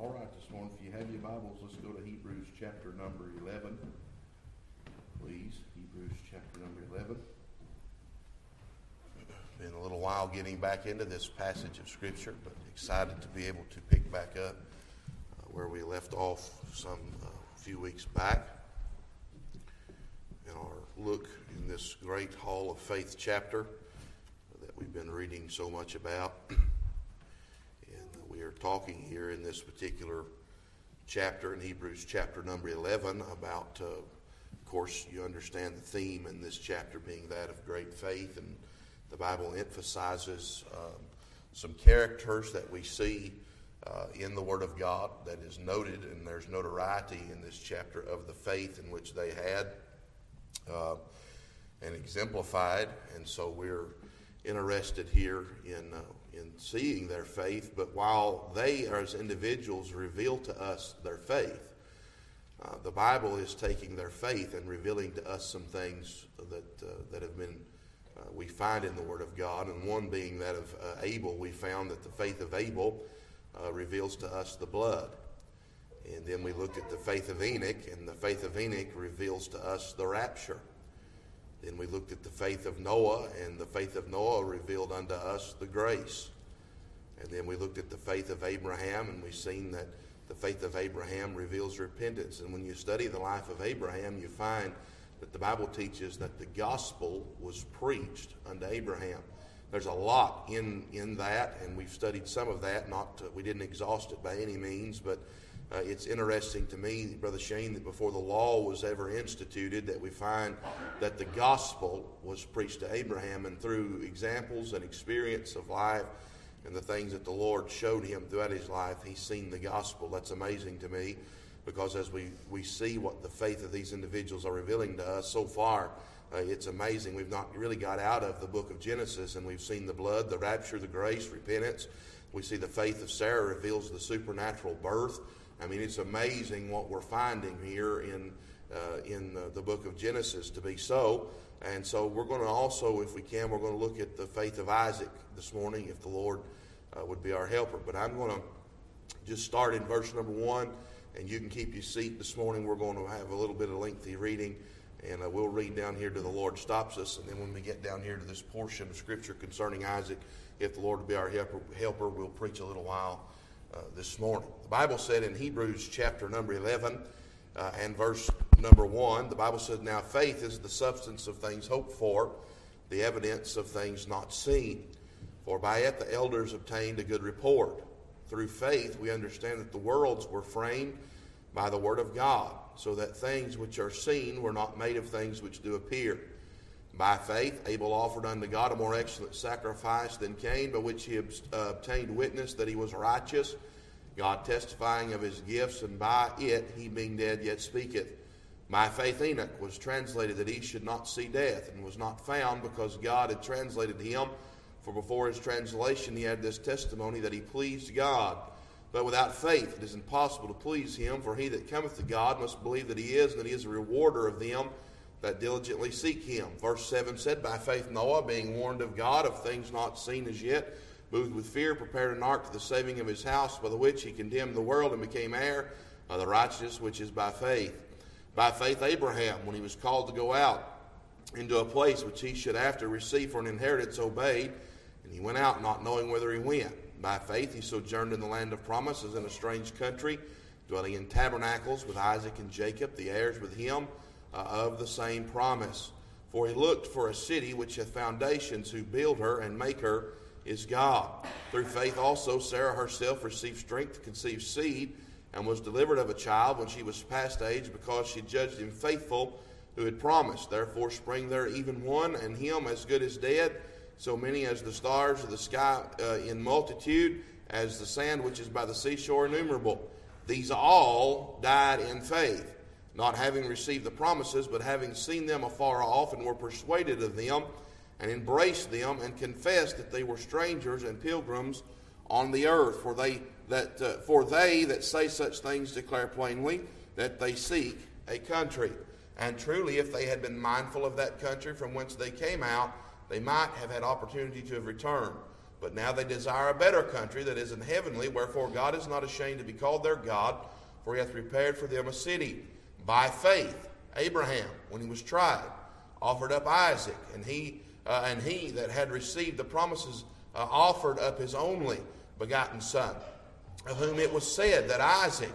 All right, this morning, if you have your Bibles, let's go to Hebrews chapter number 11. Please, Hebrews chapter number 11. Been a little while getting back into this passage of Scripture, but excited to be able to pick back up uh, where we left off some uh, few weeks back in our look in this great Hall of Faith chapter that we've been reading so much about. We are talking here in this particular chapter in Hebrews chapter number 11 about, uh, of course, you understand the theme in this chapter being that of great faith, and the Bible emphasizes um, some characters that we see uh, in the Word of God that is noted, and there's notoriety in this chapter of the faith in which they had uh, and exemplified. And so we're interested here in, uh, in seeing their faith, but while they, as individuals, reveal to us their faith, uh, the Bible is taking their faith and revealing to us some things that, uh, that have been, uh, we find in the Word of God. And one being that of uh, Abel, we found that the faith of Abel uh, reveals to us the blood. And then we looked at the faith of Enoch, and the faith of Enoch reveals to us the rapture. Then we looked at the faith of Noah, and the faith of Noah revealed unto us the grace. And then we looked at the faith of Abraham, and we've seen that the faith of Abraham reveals repentance. And when you study the life of Abraham, you find that the Bible teaches that the gospel was preached unto Abraham. There's a lot in, in that, and we've studied some of that. Not we didn't exhaust it by any means, but uh, it's interesting to me, Brother Shane, that before the law was ever instituted, that we find that the gospel was preached to Abraham, and through examples and experience of life and the things that the Lord showed him throughout his life, he's seen the gospel. That's amazing to me because as we, we see what the faith of these individuals are revealing to us so far, uh, it's amazing. We've not really got out of the book of Genesis, and we've seen the blood, the rapture, the grace, repentance. We see the faith of Sarah reveals the supernatural birth. I mean, it's amazing what we're finding here in, uh, in the, the, book of Genesis to be so. And so we're going to also, if we can, we're going to look at the faith of Isaac this morning, if the Lord uh, would be our helper. But I'm going to just start in verse number one, and you can keep your seat this morning. We're going to have a little bit of lengthy reading, and uh, we'll read down here to the Lord stops us. And then when we get down here to this portion of Scripture concerning Isaac, if the Lord would be our helper, helper we'll preach a little while uh, this morning. The Bible said in Hebrews chapter number 11 uh, and verse number 1, the Bible said, Now faith is the substance of things hoped for, the evidence of things not seen. For by it the elders obtained a good report. Through faith we understand that the worlds were framed by the word of God, so that things which are seen were not made of things which do appear. By faith, Abel offered unto God a more excellent sacrifice than Cain, by which he uh, obtained witness that he was righteous, God testifying of his gifts, and by it he being dead yet speaketh. By faith, Enoch was translated that he should not see death, and was not found because God had translated him. For before his translation, he had this testimony that he pleased God. But without faith, it is impossible to please him, for he that cometh to God must believe that he is, and that he is a rewarder of them that diligently seek him. Verse 7 said, By faith Noah, being warned of God of things not seen as yet, moved with fear, prepared an ark to the saving of his house, by the which he condemned the world and became heir of the righteousness which is by faith. By faith Abraham, when he was called to go out into a place which he should after receive for an inheritance, obeyed, and he went out not knowing whither he went. By faith he sojourned in the land of promises in a strange country, dwelling in tabernacles with Isaac and Jacob, the heirs with him uh, of the same promise. For he looked for a city which hath foundations, who build her and make her is God. Through faith also Sarah herself received strength to conceive seed, and was delivered of a child when she was past age, because she judged him faithful who had promised. Therefore spring there even one, and him as good as dead, so many as the stars of the sky uh, in multitude, as the sand which is by the seashore innumerable. These all died in faith not having received the promises, but having seen them afar off, and were persuaded of them, and embraced them, and confessed that they were strangers and pilgrims on the earth. For they that uh, for they that say such things declare plainly that they seek a country. And truly, if they had been mindful of that country from whence they came out, they might have had opportunity to have returned. But now they desire a better country that is in heavenly, wherefore God is not ashamed to be called their God, for he hath prepared for them a city. By faith, Abraham, when he was tried, offered up Isaac, and he, uh, and he that had received the promises uh, offered up his only begotten son, of whom it was said that Isaac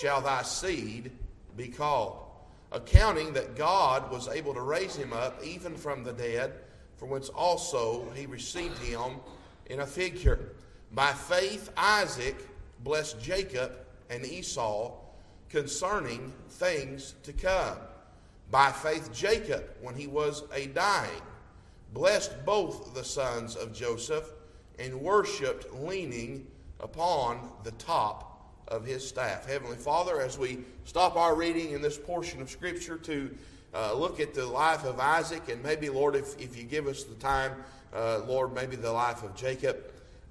shall thy seed be called, accounting that God was able to raise him up even from the dead, for whence also he received him in a figure. By faith, Isaac blessed Jacob and Esau concerning things to come. By faith, Jacob, when he was a dying, blessed both the sons of Joseph and worshiped leaning upon the top of his staff. Heavenly Father, as we stop our reading in this portion of Scripture to uh, look at the life of Isaac, and maybe, Lord, if, if you give us the time, uh, Lord, maybe the life of Jacob,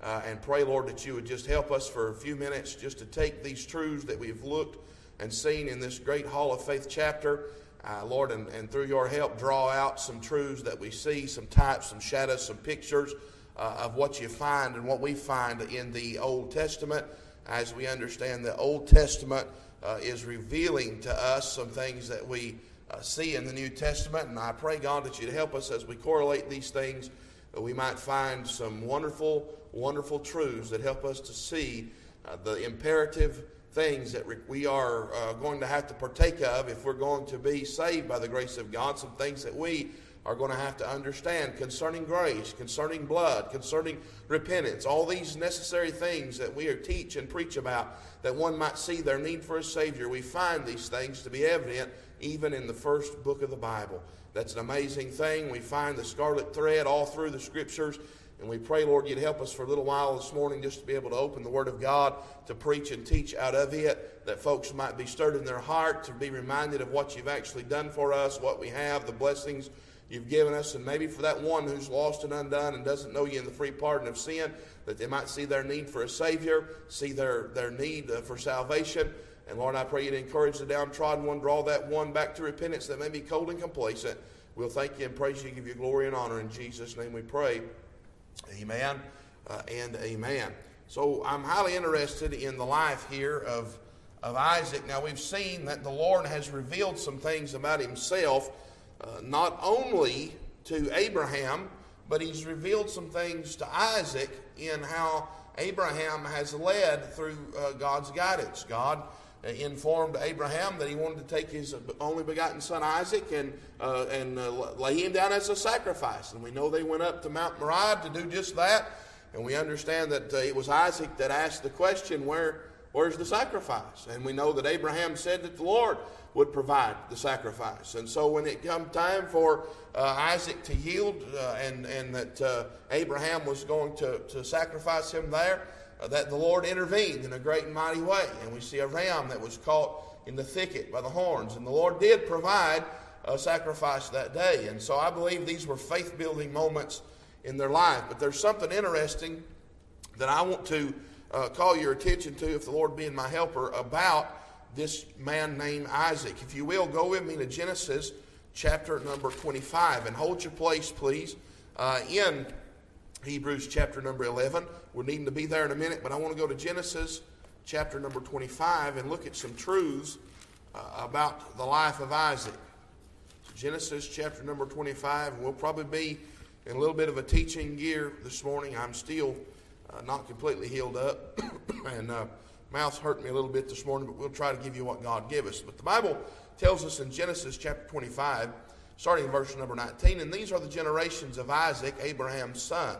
uh, and pray, Lord, that you would just help us for a few minutes just to take these truths that we've looked and seen in this great Hall of Faith chapter uh, Lord, and, and through your help, draw out some truths that we see, some types, some shadows, some pictures uh, of what you find and what we find in the Old Testament. As we understand the Old Testament uh, is revealing to us some things that we uh, see in the New Testament. And I pray, God, that you'd help us as we correlate these things, that we might find some wonderful, wonderful truths that help us to see uh, the imperative things that we are uh, going to have to partake of if we're going to be saved by the grace of God, some things that we are going to have to understand concerning grace, concerning blood, concerning repentance, all these necessary things that we teach and preach about that one might see their need for a Savior. We find these things to be evident even in the first book of the Bible. That's an amazing thing. We find the scarlet thread all through the scriptures and we pray, Lord, you'd help us for a little while this morning just to be able to open the Word of God, to preach and teach out of it, that folks might be stirred in their heart, to be reminded of what you've actually done for us, what we have, the blessings you've given us, and maybe for that one who's lost and undone and doesn't know you in the free pardon of sin, that they might see their need for a Savior, see their, their need uh, for salvation. And Lord, I pray you'd encourage the downtrodden one, draw that one back to repentance that may be cold and complacent. We'll thank you and praise you, give you glory and honor. In Jesus' name we pray. Amen uh, and amen. So I'm highly interested in the life here of, of Isaac. Now we've seen that the Lord has revealed some things about himself, uh, not only to Abraham, but he's revealed some things to Isaac in how Abraham has led through uh, God's guidance. God informed Abraham that he wanted to take his only begotten son Isaac and, uh, and uh, lay him down as a sacrifice. And we know they went up to Mount Moriah to do just that. And we understand that uh, it was Isaac that asked the question, Where, Where's the sacrifice? And we know that Abraham said that the Lord would provide the sacrifice. And so when it come time for uh, Isaac to yield uh, and, and that Abraham was going to, to sacrifice him there, uh, that the Lord intervened in a great and mighty way. And we see a ram that was caught in the thicket by the horns. And the Lord did provide a sacrifice that day. And so I believe these were faith building moments in their life. But there's something interesting that I want to uh, call your attention to, if the Lord being my helper, about this man named Isaac. If you will, go with me to Genesis chapter number 25 and hold your place, please, uh, in Hebrews chapter number 11. We're needing to be there in a minute, but I want to go to Genesis chapter number 25 and look at some truths uh, about the life of Isaac. Genesis chapter number 25, and we'll probably be in a little bit of a teaching gear this morning. I'm still uh, not completely healed up, and uh, mouth's hurting me a little bit this morning, but we'll try to give you what God gave us. But the Bible tells us in Genesis chapter 25, starting in verse number 19, and these are the generations of Isaac, Abraham's son.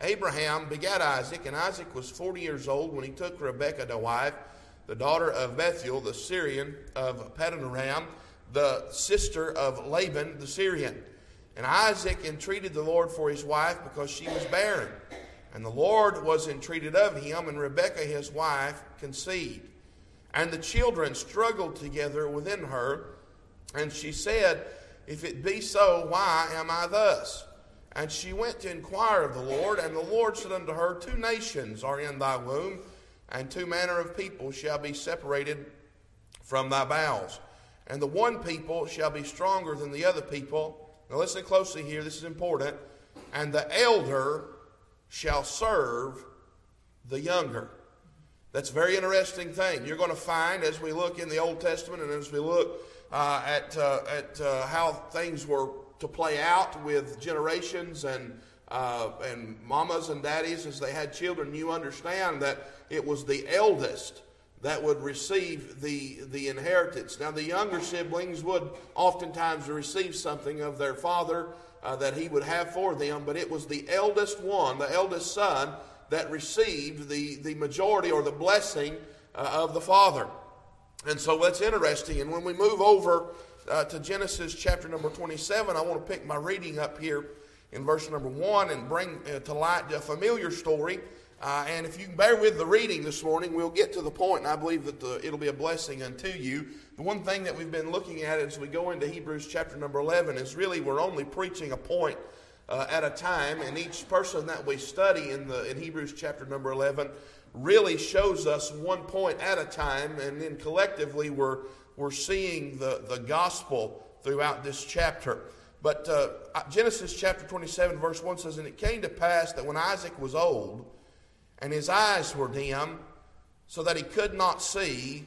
Abraham begat Isaac, and Isaac was 40 years old when he took Rebekah to wife, the daughter of Bethuel, the Syrian of Padanaram, the sister of Laban the Syrian. And Isaac entreated the Lord for his wife because she was barren. And the Lord was entreated of him, and Rebekah his wife conceived. And the children struggled together within her, and she said, If it be so, why am I thus? And she went to inquire of the Lord, and the Lord said unto her, Two nations are in thy womb, and two manner of people shall be separated from thy bowels. And the one people shall be stronger than the other people. Now listen closely here, this is important. And the elder shall serve the younger. That's a very interesting thing. You're going to find as we look in the Old Testament and as we look uh, at, uh, at uh, how things were to play out with generations and, uh, and mamas and daddies as they had children, you understand that it was the eldest that would receive the, the inheritance. Now, the younger siblings would oftentimes receive something of their father uh, that he would have for them, but it was the eldest one, the eldest son, that received the, the majority or the blessing uh, of the father. And so that's interesting. And when we move over uh, to Genesis chapter number 27, I want to pick my reading up here in verse number 1 and bring uh, to light a familiar story. Uh, and if you can bear with the reading this morning, we'll get to the point, and I believe that the, it'll be a blessing unto you. The one thing that we've been looking at as we go into Hebrews chapter number 11 is really we're only preaching a point uh, at a time, and each person that we study in, the, in Hebrews chapter number 11 really shows us one point at a time, and then collectively we're, we're seeing the, the gospel throughout this chapter. But uh, Genesis chapter 27, verse 1 says, And it came to pass that when Isaac was old, and his eyes were dim, so that he could not see,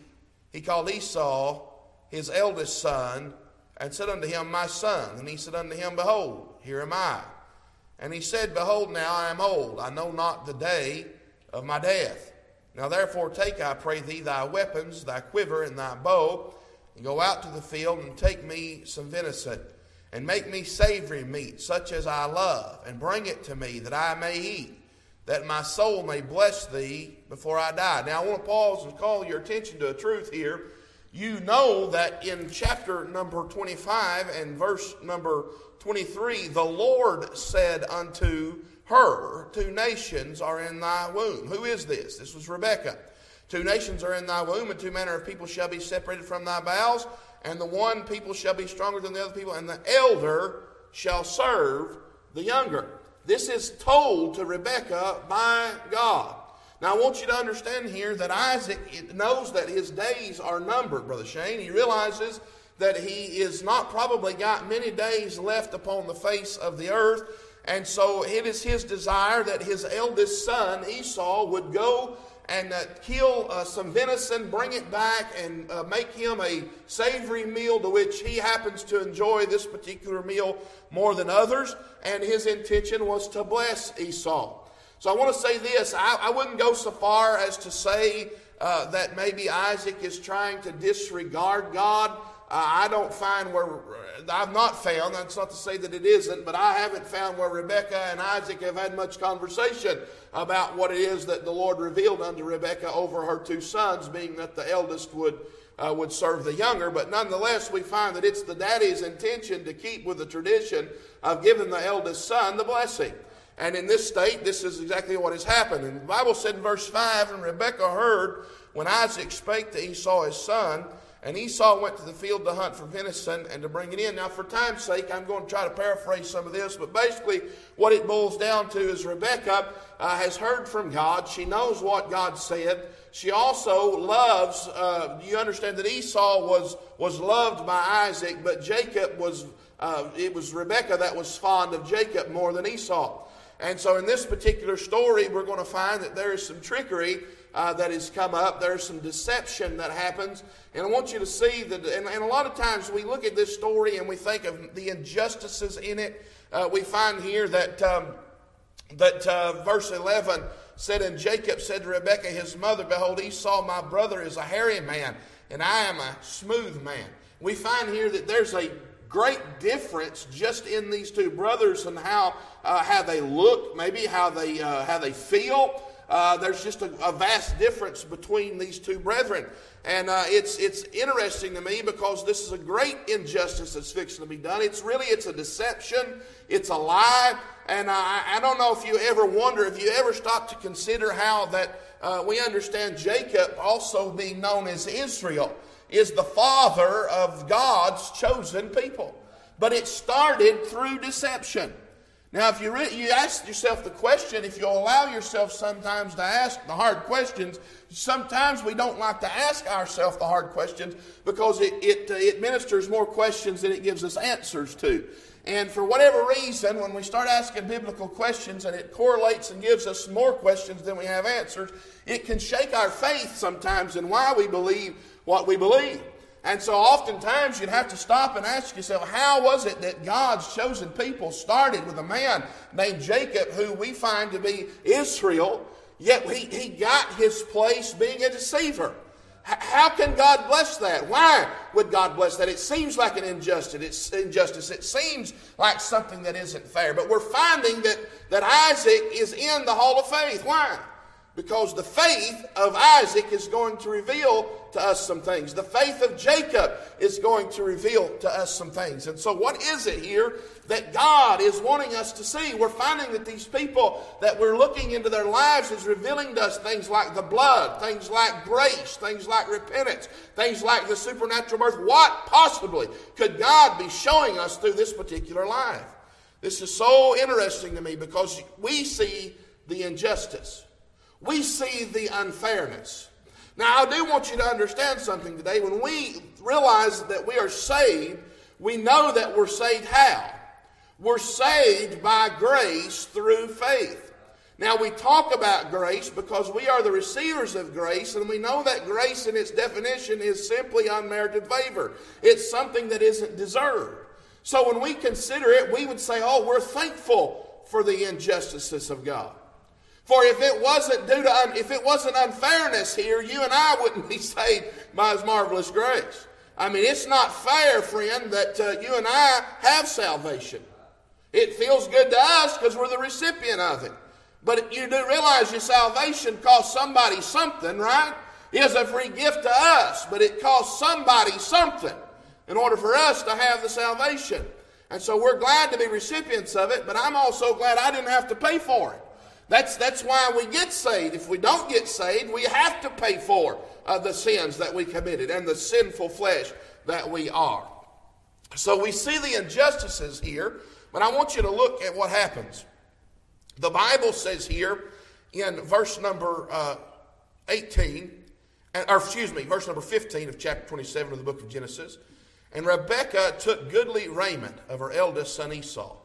he called Esau, his eldest son, and said unto him, My son. And he said unto him, Behold, here am I. And he said, Behold, now I am old. I know not the day of my death. Now therefore take, I pray thee, thy weapons, thy quiver, and thy bow, and go out to the field, and take me some venison, and make me savory meat, such as I love, and bring it to me, that I may eat, that my soul may bless thee before I die. Now I want to pause and call your attention to a truth here. You know that in chapter number 25 and verse number 23, the Lord said unto her, Two nations are in thy womb. Who is this? This was Rebekah. Two nations are in thy womb, and two manner of people shall be separated from thy bowels, and the one people shall be stronger than the other people, and the elder shall serve the younger. This is told to Rebekah by God. Now, I want you to understand here that Isaac knows that his days are numbered, Brother Shane. He realizes that he is not probably got many days left upon the face of the earth. And so it is his desire that his eldest son, Esau, would go and uh, kill uh, some venison, bring it back, and uh, make him a savory meal to which he happens to enjoy this particular meal more than others. And his intention was to bless Esau. So I want to say this I, I wouldn't go so far as to say uh, that maybe Isaac is trying to disregard God. I don't find where, I've not found, that's not to say that it isn't, but I haven't found where Rebekah and Isaac have had much conversation about what it is that the Lord revealed unto Rebekah over her two sons, being that the eldest would, uh, would serve the younger. But nonetheless, we find that it's the daddy's intention to keep with the tradition of giving the eldest son the blessing. And in this state, this is exactly what has happened. And the Bible said in verse 5 And Rebekah heard when Isaac spake to Esau his son, and Esau went to the field to hunt for venison and to bring it in. Now, for time's sake, I'm going to try to paraphrase some of this, but basically, what it boils down to is Rebecca uh, has heard from God. She knows what God said. She also loves, uh, you understand that Esau was, was loved by Isaac, but Jacob was, uh, it was Rebecca that was fond of Jacob more than Esau. And so, in this particular story, we're going to find that there is some trickery uh, that has come up. There's some deception that happens. And I want you to see that, and, and, a lot of times we look at this story and we think of the injustices in it. Uh, we find here that, um, that uh, verse 11 said, And Jacob said to Rebekah his mother, Behold, Esau my brother is a hairy man, and I am a smooth man. We find here that there's a great difference just in these two brothers and how, uh, how they look, maybe how they, uh, how they feel. Uh, there's just a, a, vast difference between these two brethren. And uh, it's, it's interesting to me because this is a great injustice that's fixing to be done. It's really, it's a deception. It's a lie. And I, I don't know if you ever wonder, if you ever stop to consider how that uh, we understand Jacob also being known as Israel is the father of God's chosen people. But it started through deception. Now, if you, re- you ask yourself the question, if you allow yourself sometimes to ask the hard questions, sometimes we don't like to ask ourselves the hard questions because it, it, uh, it ministers more questions than it gives us answers to. And for whatever reason, when we start asking biblical questions and it correlates and gives us more questions than we have answers, it can shake our faith sometimes in why we believe what we believe. And so oftentimes you'd have to stop and ask yourself, how was it that God's chosen people started with a man named Jacob, who we find to be Israel, yet he, he got his place being a deceiver? How can God bless that? Why would God bless that? It seems like an injustice. It's injustice. It seems like something that isn't fair. But we're finding that, that Isaac is in the hall of faith. Why? Because the faith of Isaac is going to reveal to us some things. The faith of Jacob is going to reveal to us some things. And so, what is it here that God is wanting us to see? We're finding that these people that we're looking into their lives is revealing to us things like the blood, things like grace, things like repentance, things like the supernatural birth. What possibly could God be showing us through this particular life? This is so interesting to me because we see the injustice. We see the unfairness. Now, I do want you to understand something today. When we realize that we are saved, we know that we're saved how? We're saved by grace through faith. Now, we talk about grace because we are the receivers of grace, and we know that grace, in its definition, is simply unmerited favor. It's something that isn't deserved. So, when we consider it, we would say, oh, we're thankful for the injustices of God. For if it wasn't due to un- if it wasn't unfairness here, you and I wouldn't be saved by His marvelous grace. I mean, it's not fair, friend, that uh, you and I have salvation. It feels good to us because we're the recipient of it. But you do realize your salvation costs somebody something, right? It is a free gift to us, but it costs somebody something in order for us to have the salvation. And so we're glad to be recipients of it, but I'm also glad I didn't have to pay for it. That's, that's why we get saved. If we don't get saved, we have to pay for uh, the sins that we committed and the sinful flesh that we are. So we see the injustices here, but I want you to look at what happens. The Bible says here in verse number uh, 18, or excuse me, verse number 15 of chapter 27 of the book of Genesis. And Rebekah took goodly raiment of her eldest son Esau,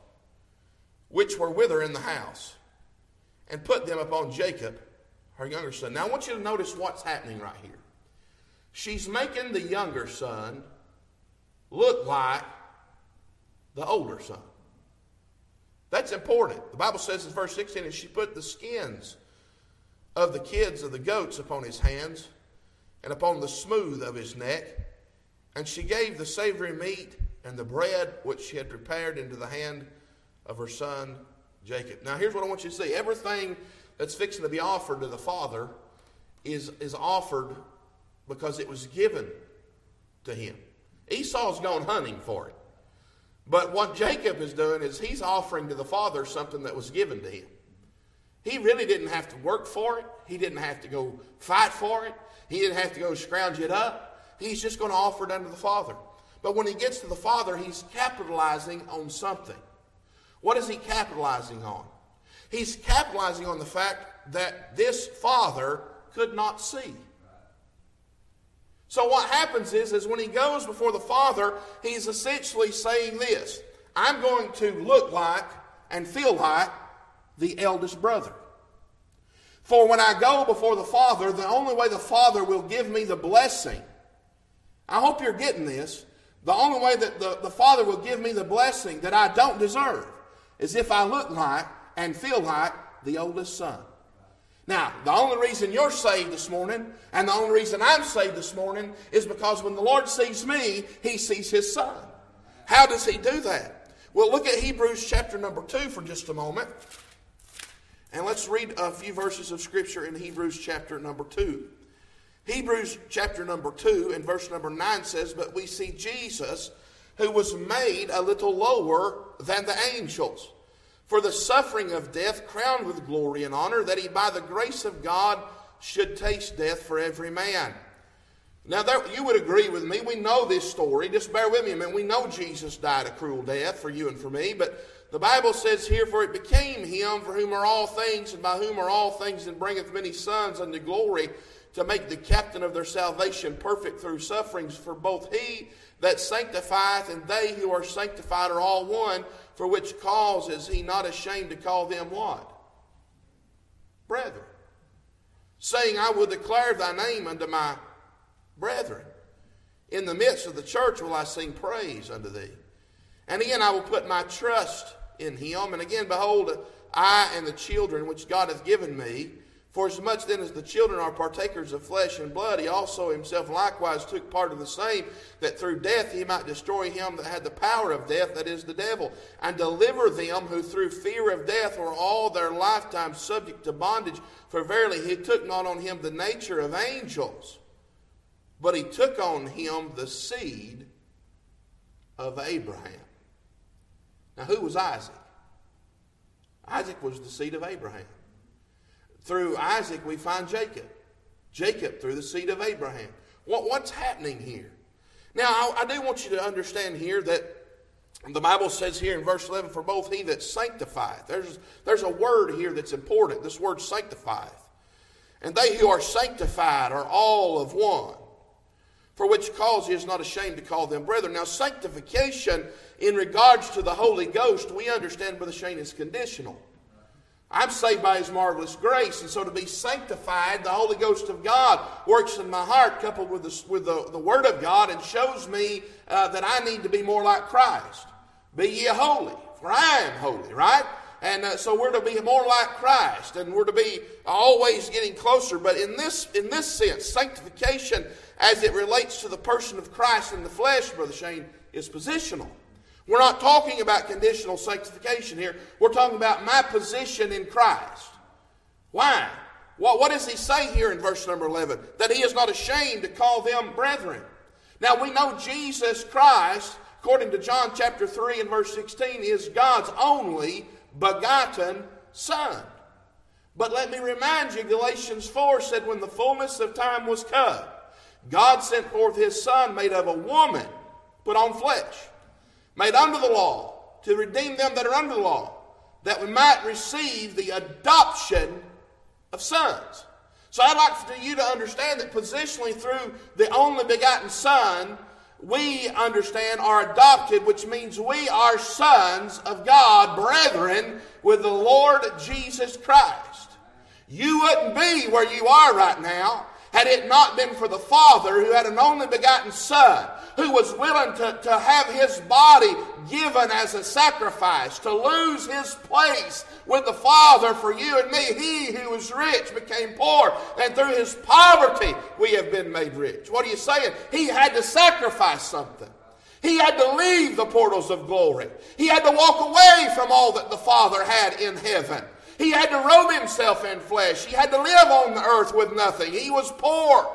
which were with her in the house and put them upon Jacob, her younger son. Now I want you to notice what's happening right here. She's making the younger son look like the older son. That's important. The Bible says in verse 16, and she put the skins of the kids of the goats upon his hands and upon the smooth of his neck. And she gave the savory meat and the bread which she had prepared into the hand of her son Jacob. Now, here's what I want you to see everything that's fixing to be offered to the Father is, is offered because it was given to him. Esau's gone hunting for it. But what Jacob is doing is he's offering to the Father something that was given to him. He really didn't have to work for it. He didn't have to go fight for it. He didn't have to go scrounge it up. He's just going to offer it unto the Father. But when he gets to the Father, he's capitalizing on something. What is he capitalizing on? He's capitalizing on the fact that this father could not see. So what happens is, is when he goes before the father, he's essentially saying this I'm going to look like and feel like the eldest brother. For when I go before the Father, the only way the Father will give me the blessing, I hope you're getting this, the only way that the, the Father will give me the blessing that I don't deserve as if I look like and feel like the oldest son. Now, the only reason you're saved this morning and the only reason I'm saved this morning is because when the Lord sees me, he sees his son. How does he do that? Well, look at Hebrews chapter number 2 for just a moment. And let's read a few verses of scripture in Hebrews chapter number 2. Hebrews chapter number 2 and verse number 9 says, But we see Jesus who was made a little lower than the angels, for the suffering of death, crowned with glory and honor, that he by the grace of God should taste death for every man. Now, you would agree with me. We know this story. Just bear with me a minute. We know Jesus died a cruel death for you and for me, but the Bible says here, For it became him for whom are all things, and by whom are all things, and bringeth many sons unto glory, to make the captain of their salvation perfect through sufferings. For both he that sanctifieth and they who are sanctified are all one, for which cause is he not ashamed to call them what? Brethren. Saying, I will declare thy name unto my brethren. In the midst of the church will I sing praise unto thee. And again, I will put my trust in him. And again, behold, I and the children which God hath given me. For as much then as the children are partakers of flesh and blood, he also himself likewise took part of the same, that through death he might destroy him that had the power of death, that is the devil, and deliver them who through fear of death were all their lifetime subject to bondage. For verily he took not on him the nature of angels but he took on him the seed of Abraham. Now, who was Isaac? Isaac was the seed of Abraham. Through Isaac, we find Jacob. Jacob through the seed of Abraham. What, what's happening here? Now, I, I do want you to understand here that the Bible says here in verse 11, for both he that sanctifieth. There's, there's a word here that's important. This word sanctifieth. And they who are sanctified are all of one for which cause he is not ashamed to call them brethren. Now, sanctification in regards to the Holy Ghost, we understand, Brother Shane, is conditional. I'm saved by his marvelous grace, and so to be sanctified, the Holy Ghost of God works in my heart, coupled with the, with the, the Word of God, and shows me uh, that I need to be more like Christ. Be ye holy, for I am holy, right? And uh, so we're to be more like Christ, and we're to be always getting closer. But in this, in this sense, sanctification as it relates to the person of Christ in the flesh, Brother Shane, is positional. We're not talking about conditional sanctification here. We're talking about my position in Christ. Why? What, what does he say here in verse number 11? That he is not ashamed to call them brethren. Now we know Jesus Christ, according to John chapter 3 and verse 16, is God's only begotten Son. But let me remind you, Galatians 4 said, when the fullness of time was come, God sent forth his Son, made of a woman, put on flesh, made under the law, to redeem them that are under the law, that we might receive the adoption of sons. So I'd like for you to understand that positionally through the only begotten Son, we understand are adopted, which means we are sons of God, brethren, with the Lord Jesus Christ. You wouldn't be where you are right now had it not been for the Father who had an only begotten Son, who was willing to, to have his body given as a sacrifice, to lose his place with the Father for you and me. He who was rich became poor, and through his poverty we have been made rich. What are you saying? He had to sacrifice something. He had to leave the portals of glory. He had to walk away from all that the Father had in heaven. He had to robe himself in flesh. He had to live on the earth with nothing. He was poor.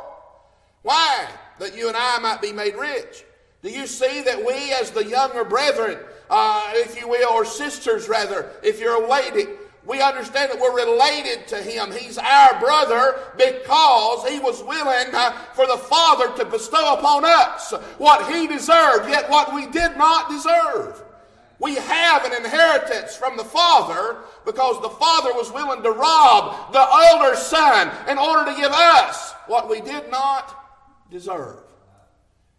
Why? That you and I might be made rich. Do you see that we, as the younger brethren, uh, if you will, or sisters rather, if you're lady, we understand that we're related to him. He's our brother because he was willing uh, for the Father to bestow upon us what he deserved, yet what we did not deserve. We have an inheritance from the Father because the Father was willing to rob the older son in order to give us what we did not deserve.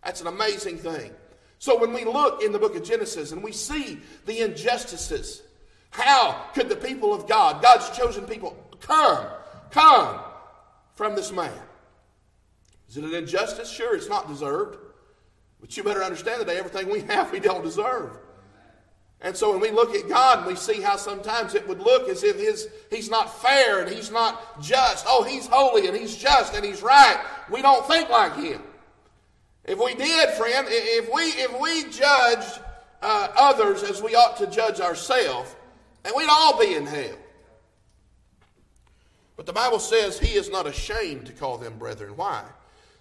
That's an amazing thing. So when we look in the book of Genesis and we see the injustices, how could the people of God, God's chosen people, come, come from this man? Is it an injustice? Sure, it's not deserved. But you better understand today everything we have we don't deserve. And so when we look at God and we see how sometimes it would look as if his, he's not fair and he's not just. Oh, he's holy and he's just and he's right. We don't think like him. If we did, friend, if we, if we judged uh, others as we ought to judge ourselves, then we'd all be in hell. But the Bible says he is not ashamed to call them brethren. Why?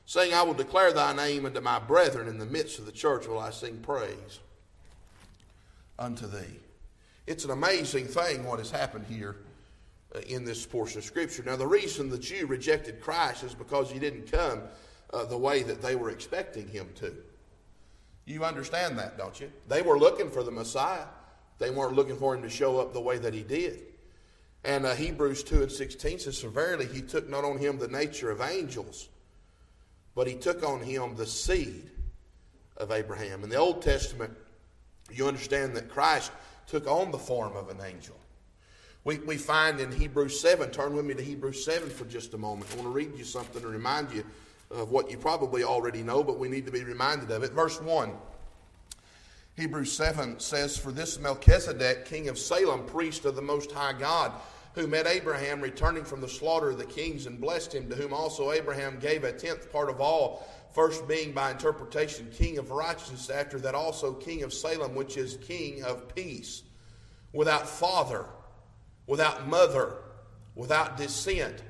Saying, I will declare thy name unto my brethren in the midst of the church will I sing praise unto thee. It's an amazing thing what has happened here uh, in this portion of Scripture. Now, the reason the Jew rejected Christ is because he didn't come uh, the way that they were expecting him to. You understand that, don't you? They were looking for the Messiah. They weren't looking for him to show up the way that he did. And uh, Hebrews 2 and 16 says, verily he took not on him the nature of angels, but he took on him the seed of Abraham. In the Old Testament, you understand that Christ took on the form of an angel. We, we find in Hebrews 7, turn with me to Hebrews 7 for just a moment. I want to read you something to remind you of what you probably already know, but we need to be reminded of it. Verse 1. Hebrews 7 says, For this Melchizedek, king of Salem, priest of the Most High God, who met Abraham returning from the slaughter of the kings and blessed him, to whom also Abraham gave a tenth part of all, first being by interpretation king of righteousness, after that also king of Salem, which is king of peace, without father, without mother, without descent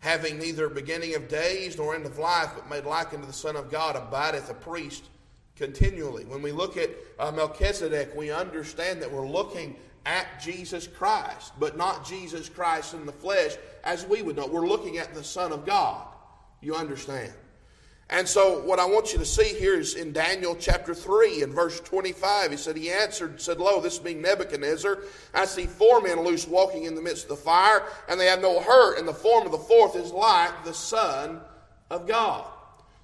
having neither beginning of days nor end of life, but made like unto the Son of God, abideth a priest continually. When we look at uh, Melchizedek, we understand that we're looking at Jesus Christ, but not Jesus Christ in the flesh as we would know. We're looking at the Son of God. You understand? And so, what I want you to see here is in Daniel chapter 3 and verse 25. He said, He answered, said, Lo, this being Nebuchadnezzar, I see four men loose walking in the midst of the fire, and they have no hurt, and the form of the fourth is like the Son of God.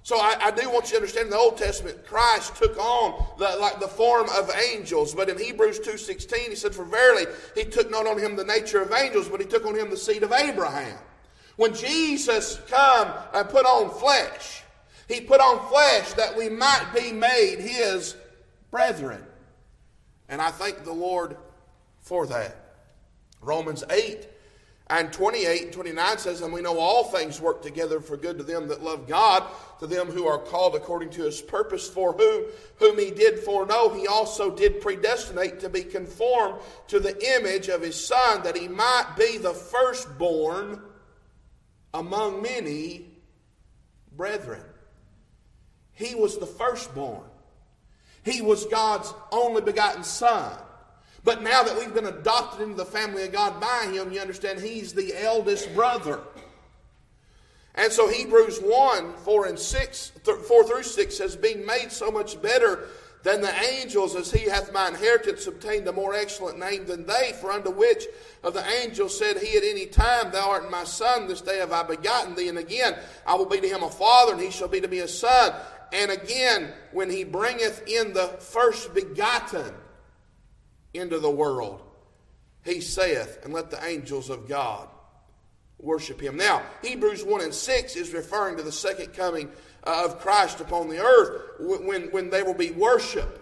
So I, I, do want you to understand in the Old Testament, Christ took on the, like the form of angels. But in Hebrews 2.16, he said, For verily, he took not on him the nature of angels, but he took on him the seed of Abraham. When Jesus come and put on flesh, he put on flesh that we might be made his brethren. And I thank the Lord for that. Romans 8 and 28 and 29 says, And we know all things work together for good to them that love God, to them who are called according to his purpose, for whom, whom he did foreknow, he also did predestinate to be conformed to the image of his Son, that he might be the firstborn among many brethren. He was the firstborn. He was God's only begotten Son. But now that we've been adopted into the family of God by Him, you understand He's the eldest brother. And so Hebrews 1 4 and 6, 4 through 6 says, Being made so much better than the angels, as he hath my inheritance obtained a more excellent name than they. For unto which of the angels said he at any time, Thou art my son, this day have I begotten thee. And again, I will be to him a father, and he shall be to me a son. And again, when he bringeth in the first begotten into the world, he saith, And let the angels of God worship him. Now, Hebrews 1 and 6 is referring to the second coming uh, of Christ upon the earth when, when they will be worshiped.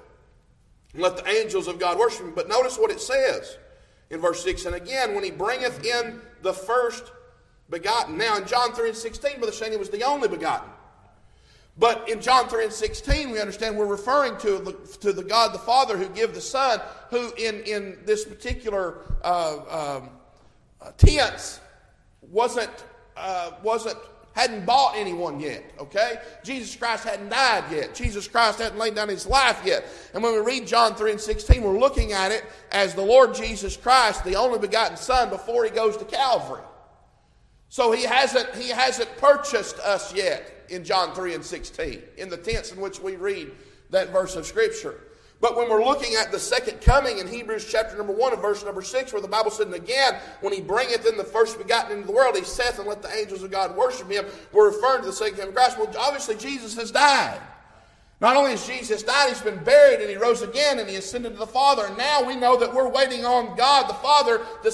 Let the angels of God worship him. But notice what it says in verse 6 And again, when he bringeth in the first begotten. Now, in John 3 and 16, Brother Shane, was the only begotten. But in John 3 and 16, we understand we're referring to the, to the God the Father who gave the Son, who in, in this particular uh, um, uh, tense wasn't, uh, wasn't, hadn't bought anyone yet, okay? Jesus Christ hadn't died yet. Jesus Christ hadn't laid down his life yet. And when we read John 3 and 16, we're looking at it as the Lord Jesus Christ, the only begotten Son, before he goes to Calvary. So he hasn't, he hasn't purchased us yet in John 3 and 16, in the tense in which we read that verse of Scripture. But when we're looking at the second coming in Hebrews chapter number 1 and verse number 6, where the Bible said, And again, when he bringeth in the first begotten into the world, he saith, And let the angels of God worship him, we're referring to the second coming of Christ. Well, obviously, Jesus has died. Not only has Jesus died, he's been buried and he rose again and he ascended to the Father. And now we know that we're waiting on God the Father to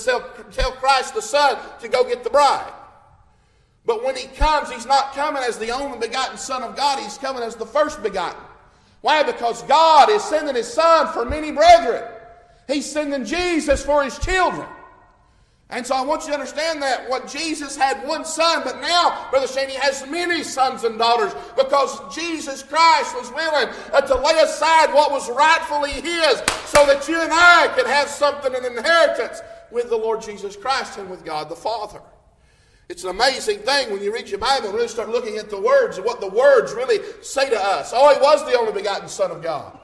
tell Christ the Son to go get the bride. But when he comes, he's not coming as the only begotten Son of God, he's coming as the first begotten. Why? Because God is sending his Son for many brethren. He's sending Jesus for his children. And so I want you to understand that what Jesus had one son, but now, Brother Shane, he has many sons and daughters because Jesus Christ was willing uh, to lay aside what was rightfully his so that you and I could have something, an inheritance with the Lord Jesus Christ and with God the Father. It's an amazing thing when you read your Bible and really start looking at the words and what the words really say to us. Oh, he was the only begotten Son of God.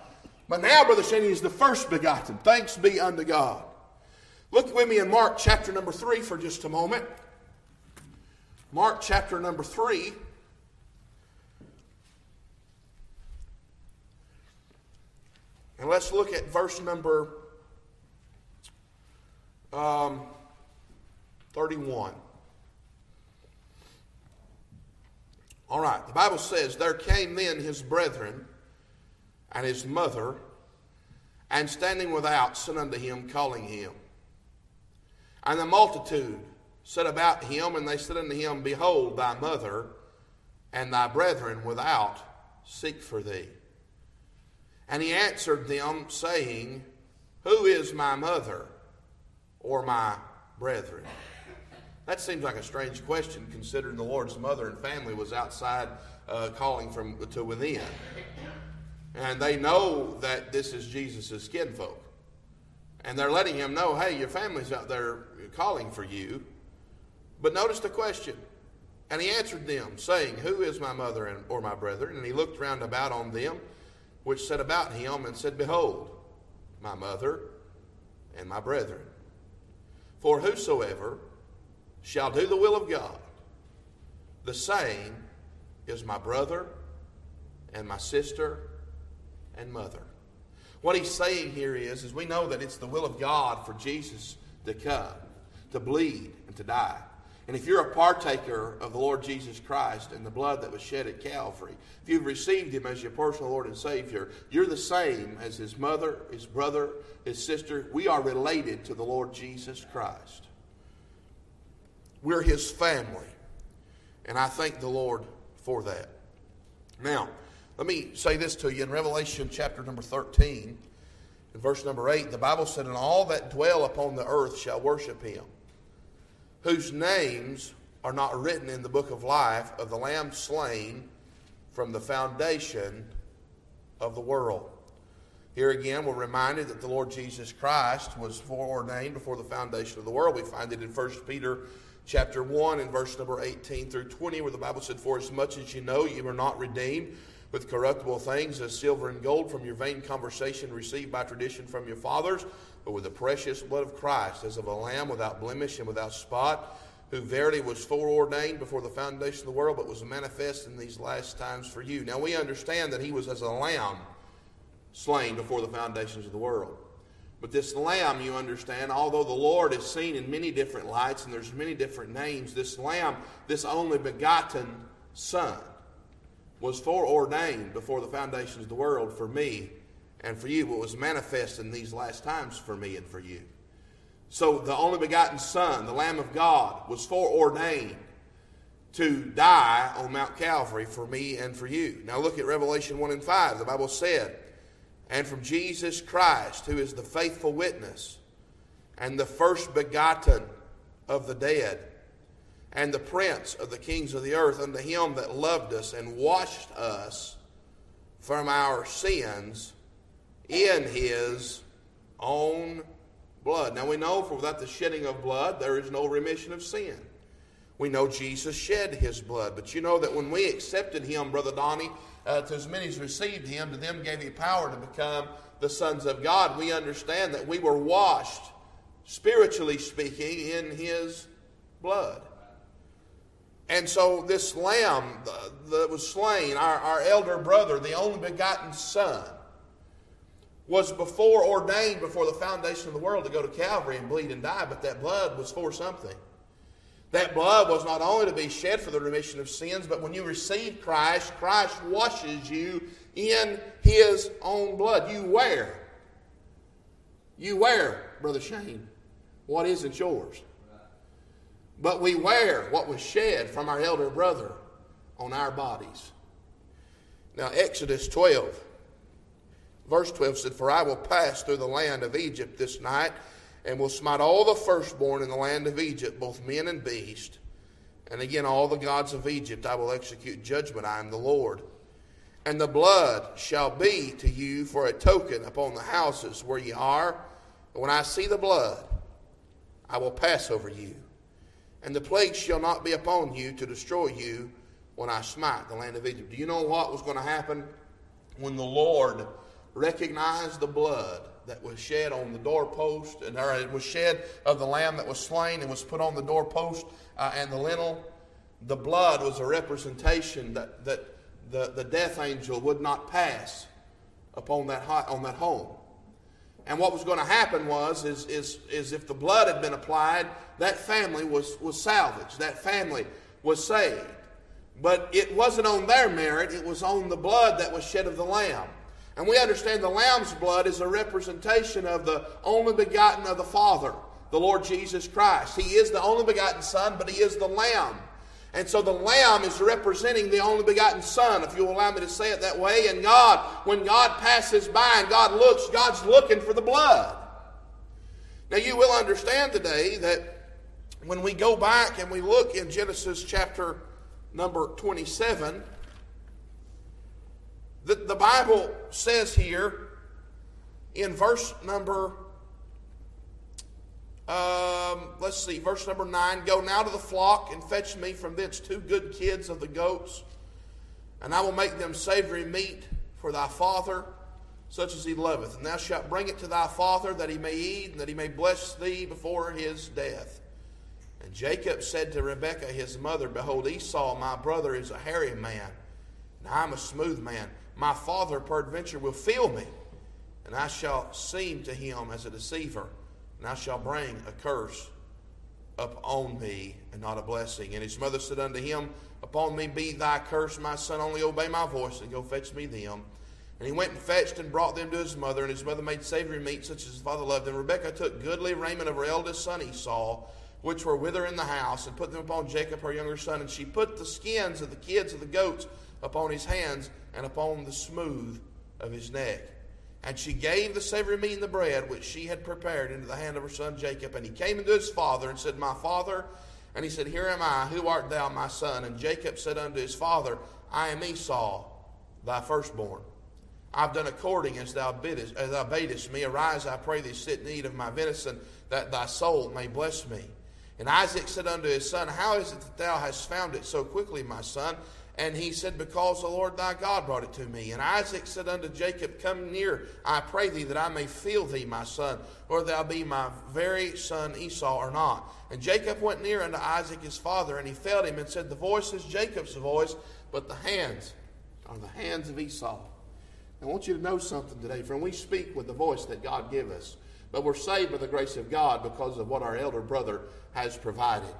But now, Brother Shaney is the first begotten. Thanks be unto God. Look with me in Mark chapter number 3 for just a moment. Mark chapter number 3. And let's look at verse number um, 31. All right, the Bible says, There came then his brethren and his mother, and standing without, sent unto him, calling him. And the multitude set about him, and they said unto him, Behold, thy mother and thy brethren without seek for thee. And he answered them, saying, Who is my mother or my brethren? That seems like a strange question considering the Lord's mother and family was outside uh, calling from to within. And they know that this is Jesus' kinfolk. And they're letting him know, hey, your family's out there calling for you. But notice the question. And he answered them, saying, Who is my mother and, or my brethren? And he looked round about on them which sat about him and said, Behold, my mother and my brethren. For whosoever shall do the will of God, the same is my brother and my sister and mother. What he's saying here is, is we know that it's the will of God for Jesus to come, to bleed, and to die. And if you're a partaker of the Lord Jesus Christ and the blood that was shed at Calvary, if you've received Him as your personal Lord and Savior, you're the same as His mother, His brother, His sister. We are related to the Lord Jesus Christ. We're His family. And I thank the Lord for that. Now, let me say this to you in Revelation chapter number 13, in verse number 8, the Bible said, And all that dwell upon the earth shall worship Him whose names are not written in the book of life of the Lamb slain from the foundation of the world. Here again, we're reminded that the Lord Jesus Christ was foreordained before the foundation of the world. We find it in 1 Peter chapter 1 and verse number 18 through 20, where the Bible said, For as much as you know you were not redeemed with corruptible things as silver and gold from your vain conversation received by tradition from your fathers, but with the precious blood of Christ, as of a lamb without blemish and without spot, who verily was foreordained before the foundation of the world, but was manifest in these last times for you. Now we understand that he was as a lamb slain before the foundations of the world. But this lamb, you understand, although the Lord is seen in many different lights and there's many different names, this lamb, this only begotten Son, was foreordained before the foundations of the world for me and for you, what was manifest in these last times for me and for you. So the only begotten Son, the Lamb of God, was foreordained to die on Mount Calvary for me and for you. Now look at Revelation 1 and 5. The Bible said, And from Jesus Christ, who is the faithful witness, and the first begotten of the dead, and the prince of the kings of the earth, unto him that loved us and washed us from our sins in his own blood. Now we know for without the shedding of blood, there is no remission of sin. We know Jesus shed his blood, but you know that when we accepted him, Brother Donnie, uh, to as many as received him, to them gave he power to become the sons of God. We understand that we were washed, spiritually speaking, in his blood. And so this lamb that was slain, our, our elder brother, the only begotten son, was before ordained before the foundation of the world to go to Calvary and bleed and die, but that blood was for something. That blood was not only to be shed for the remission of sins, but when you receive Christ, Christ washes you in his own blood. You wear. You wear, Brother Shane, what isn't yours. But we wear what was shed from our elder brother on our bodies. Now, Exodus 12 Verse 12 said, For I will pass through the land of Egypt this night, and will smite all the firstborn in the land of Egypt, both men and beast. And again, all the gods of Egypt I will execute judgment. I am the Lord. And the blood shall be to you for a token upon the houses where ye are. And when I see the blood, I will pass over you. And the plague shall not be upon you to destroy you when I smite the land of Egypt. Do you know what was going to happen when the Lord recognize the blood that was shed on the doorpost, and or it was shed of the lamb that was slain and was put on the doorpost uh, and the lintel. The blood was a representation that, that the, the death angel would not pass upon that, on that home. And what was going to happen was, is, is, is if the blood had been applied, that family was, was salvaged. That family was saved. But it wasn't on their merit, it was on the blood that was shed of the Lamb. And we understand the Lamb's blood is a representation of the only begotten of the Father, the Lord Jesus Christ. He is the only begotten Son, but He is the Lamb. And so the Lamb is representing the only begotten Son, if you'll allow me to say it that way. And God, when God passes by and God looks, God's looking for the blood. Now you will understand today that when we go back and we look in Genesis chapter number 27, the, Bible says here in verse number um, let's see, verse number 9 Go now to the flock and fetch me from thence two good kids of the goats, and I will make them savory meat for thy father, such as he loveth. And thou shalt bring it to thy father, that he may eat, and that he may bless thee before his death. And Jacob said to Rebekah his mother, Behold, Esau my brother is a hairy man, and I am a smooth man. My father peradventure will feel me, and I shall seem to him as a deceiver and I shall bring a curse upon me and not a blessing. And his mother said unto him, Upon me be thy curse, my son, only obey my voice and go fetch me them. And he went and fetched and brought them to his mother, and his mother made savory meat such as his father loved. And Rebekah took goodly raiment of her eldest son Esau, which were with her in the house, and put them upon Jacob her younger son. And she put the skins of the kids of the goats upon his hands and upon the smooth of his neck. And she gave the savory meat and the bread which she had prepared into the hand of her son Jacob. And he came unto his father and said, My father. And he said, Here am I. Who art thou, my son? And Jacob said unto his father, I am Esau, thy firstborn. I've done according as thou biddest, as thou badest me. Arise, I pray thee, sit in eat of my venison, that thy soul may bless me. And Isaac said unto his son, How is it that thou hast found it so quickly, my son? And he said, Because the Lord thy God brought it to me. And Isaac said unto Jacob, Come near, I pray thee, that I may feel thee, my son, or thou be my very son Esau or not. And Jacob went near unto Isaac his father, and he felt him, and said, The voice is Jacob's voice, but the hands are the hands of Esau. I want you to know something today, friend. We speak with the voice that God give us, but we're saved by the grace of God because of what our elder brother has provided.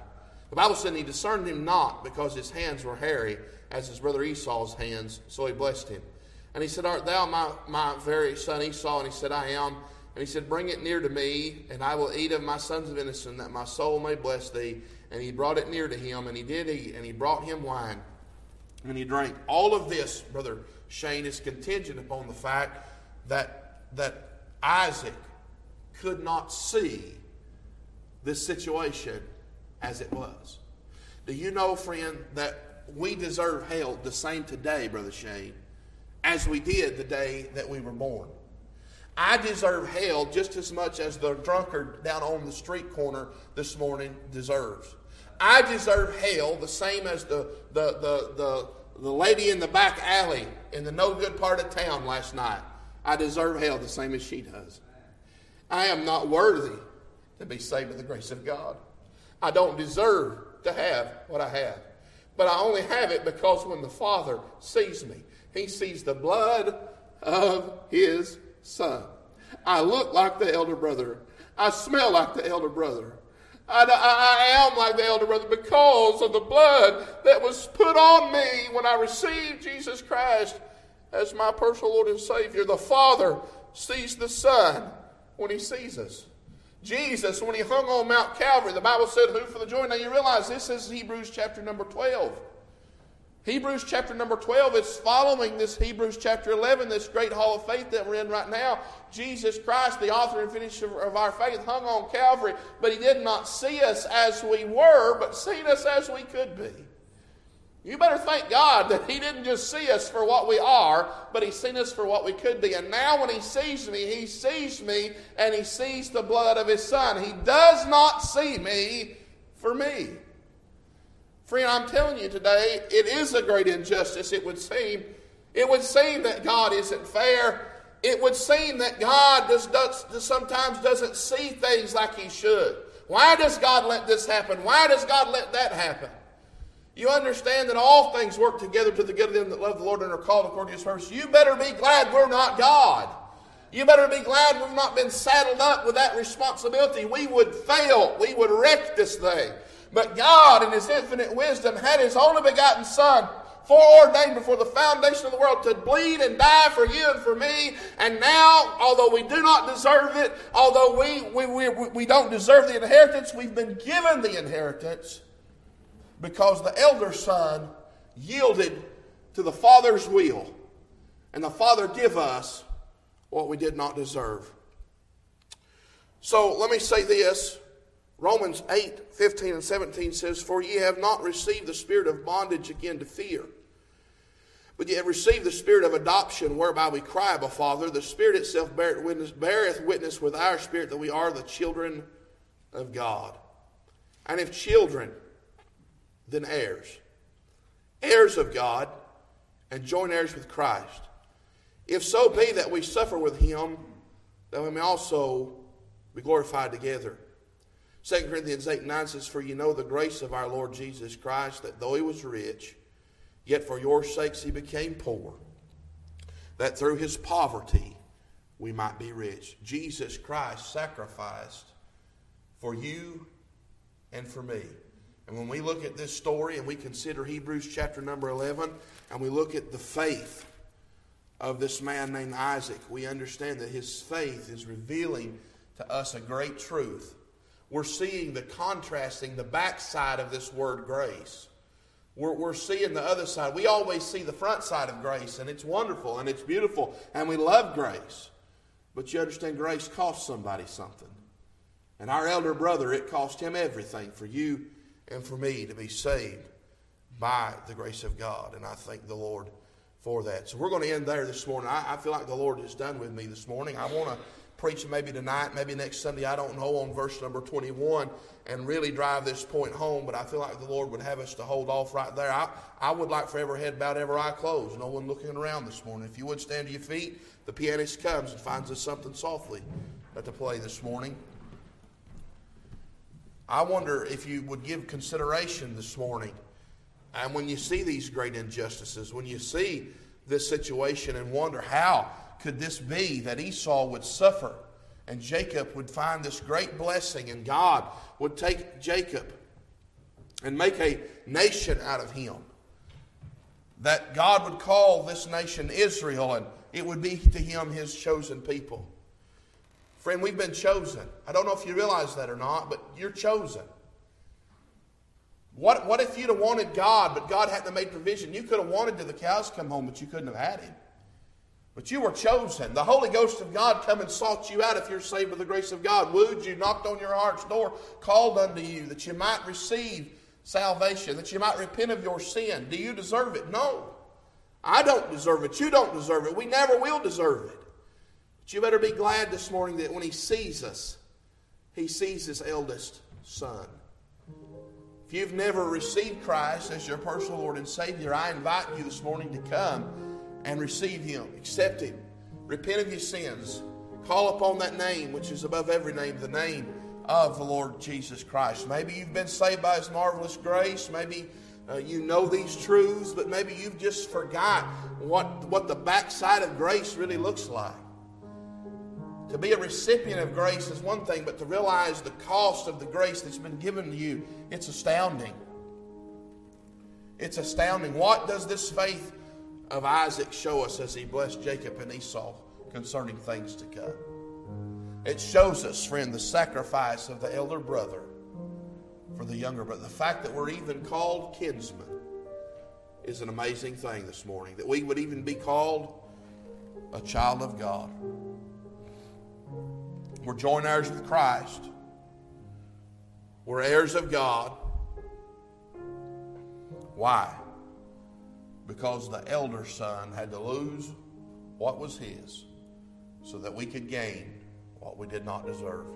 The Bible said he discerned him not because his hands were hairy as his brother Esau's hands, so he blessed him. And he said, Art thou my, my very son Esau? And he said, I am. And he said, Bring it near to me, and I will eat of my sons venison, that my soul may bless thee. And he brought it near to him, and he did eat, and he brought him wine, and he drank. All of this, Brother Shane, is contingent upon the fact that, that Isaac could not see this situation as it was. Do you know, friend, that we deserve hell the same today, Brother Shane, as we did the day that we were born? I deserve hell just as much as the drunkard down on the street corner this morning deserves. I deserve hell the same as the, the, the, the, the lady in the back alley in the no good part of town last night. I deserve hell the same as she does. I am not worthy to be saved by the grace of God. I don't deserve to have what I have. But I only have it because when the Father sees me, He sees the blood of His Son. I look like the elder brother. I smell like the elder brother. I, I, I, am like the elder brother because of the blood that was put on me when I received Jesus Christ as my personal Lord and Savior. The Father sees the Son when He sees us. Jesus, when he hung on Mount Calvary, the Bible said, Who for the joy? Now you realize this is Hebrews chapter number 12. Hebrews chapter number 12 is following this Hebrews chapter 11, this great hall of faith that we're in right now. Jesus Christ, the author and finisher of our faith, hung on Calvary, but he did not see us as we were, but seen us as we could be. You better thank God that He didn't just see us for what we are, but He's seen us for what we could be. And now, when He sees me, He sees me and He sees the blood of His Son. He does not see me for me. Friend, I'm telling you today, it is a great injustice, it would seem. It would seem that God isn't fair. It would seem that God does, does, sometimes doesn't see things like He should. Why does God let this happen? Why does God let that happen? You understand that all things work together to the good of them that love the Lord and are called according to his purpose. You better be glad we're not God. You better be glad we've not been saddled up with that responsibility. We would fail. We would wreck this thing. But God, in His infinite wisdom, had His only begotten Son foreordained before the foundation of the world to bleed and die for you and for me. And now, although we do not deserve it, although we, we, we, we don't deserve the inheritance, we've been given the inheritance because the elder son yielded to the Father's will. And the Father give us what we did not deserve. So let me say this. Romans 8, 15 and 17 says, For ye have not received the spirit of bondage again to fear, but ye have received the spirit of adoption, whereby we cry, Abba, Father. The Spirit itself beareth witness, beareth witness with our spirit that we are the children of God. And if children, then heirs. Heirs of God, and joint heirs with Christ if so be that we suffer with him, that we may also be glorified together. 2 Corinthians 8 9 says, For you know the grace of our Lord Jesus Christ, that though he was rich, yet for your sakes he became poor, that through his poverty we might be rich. Jesus Christ sacrificed for you and for me. And when we look at this story and we consider Hebrews chapter number 11, and we look at the faith of this man named Isaac, we understand that his faith is revealing to us a great truth. We're seeing the contrasting, the backside of this word grace. We're, we're seeing the other side. We always see the front side of grace, and it's wonderful and it's beautiful, and we love grace. But you understand, grace costs somebody something. And our elder brother, it cost him everything for you and for me to be saved by the grace of God. And I thank the Lord for that. So we're going to end there this morning. I, I feel like the Lord is done with me this morning. I want to preach maybe tonight, maybe next Sunday, I don't know, on verse number 21 and really drive this point home, but I feel like the Lord would have us to hold off right there. I, I would like for every head bowed, every eye closed, no one looking around this morning. If you would stand to your feet, the pianist comes and finds us something softly to play this morning. I wonder if you would give consideration this morning and when you see these great injustices, when you see this situation and wonder how could this be that Esau would suffer and Jacob would find this great blessing and God would take Jacob and make a nation out of him. That God would call this nation Israel and it would be to him his chosen people. Friend, we've been chosen. I don't know if you realize that or not, but you're chosen. What, what if you'd have wanted God, but God hadn't made provision? You could have wanted till the cows come home, but you couldn't have had him. But you were chosen. The Holy Ghost of God come and sought you out if you're saved by the grace of God. Wooed you, knocked on your heart's door, called unto you that you might receive salvation, that you might repent of your sin. Do you deserve it? No. I don't deserve it. You don't deserve it. We never will deserve it. But you better be glad this morning that when He sees us, He sees His eldest son. If you've never received Christ as your personal Lord and Savior, I invite you this morning to come and receive Him, accept Him, repent of your sins, call upon that name which is above every name, the name of the Lord Jesus Christ. Maybe you've been saved by His marvelous grace. Maybe uh, you know these truths, but maybe you've just forgot what, what the backside of grace really looks like. To be a recipient of grace is one thing, but to realize the cost of the grace that's been given to you, it's astounding. It's astounding. What does this faith of Isaac show us as he blessed Jacob and Esau concerning things to come? It shows us, friend, the sacrifice of the elder brother for the younger brother. The fact that we're even called kinsmen is an amazing thing this morning. That we would even be called a child of God. We're joint heirs with Christ. We're heirs of God. Why? Because the elder son had to lose what was his so that we could gain what we did not deserve.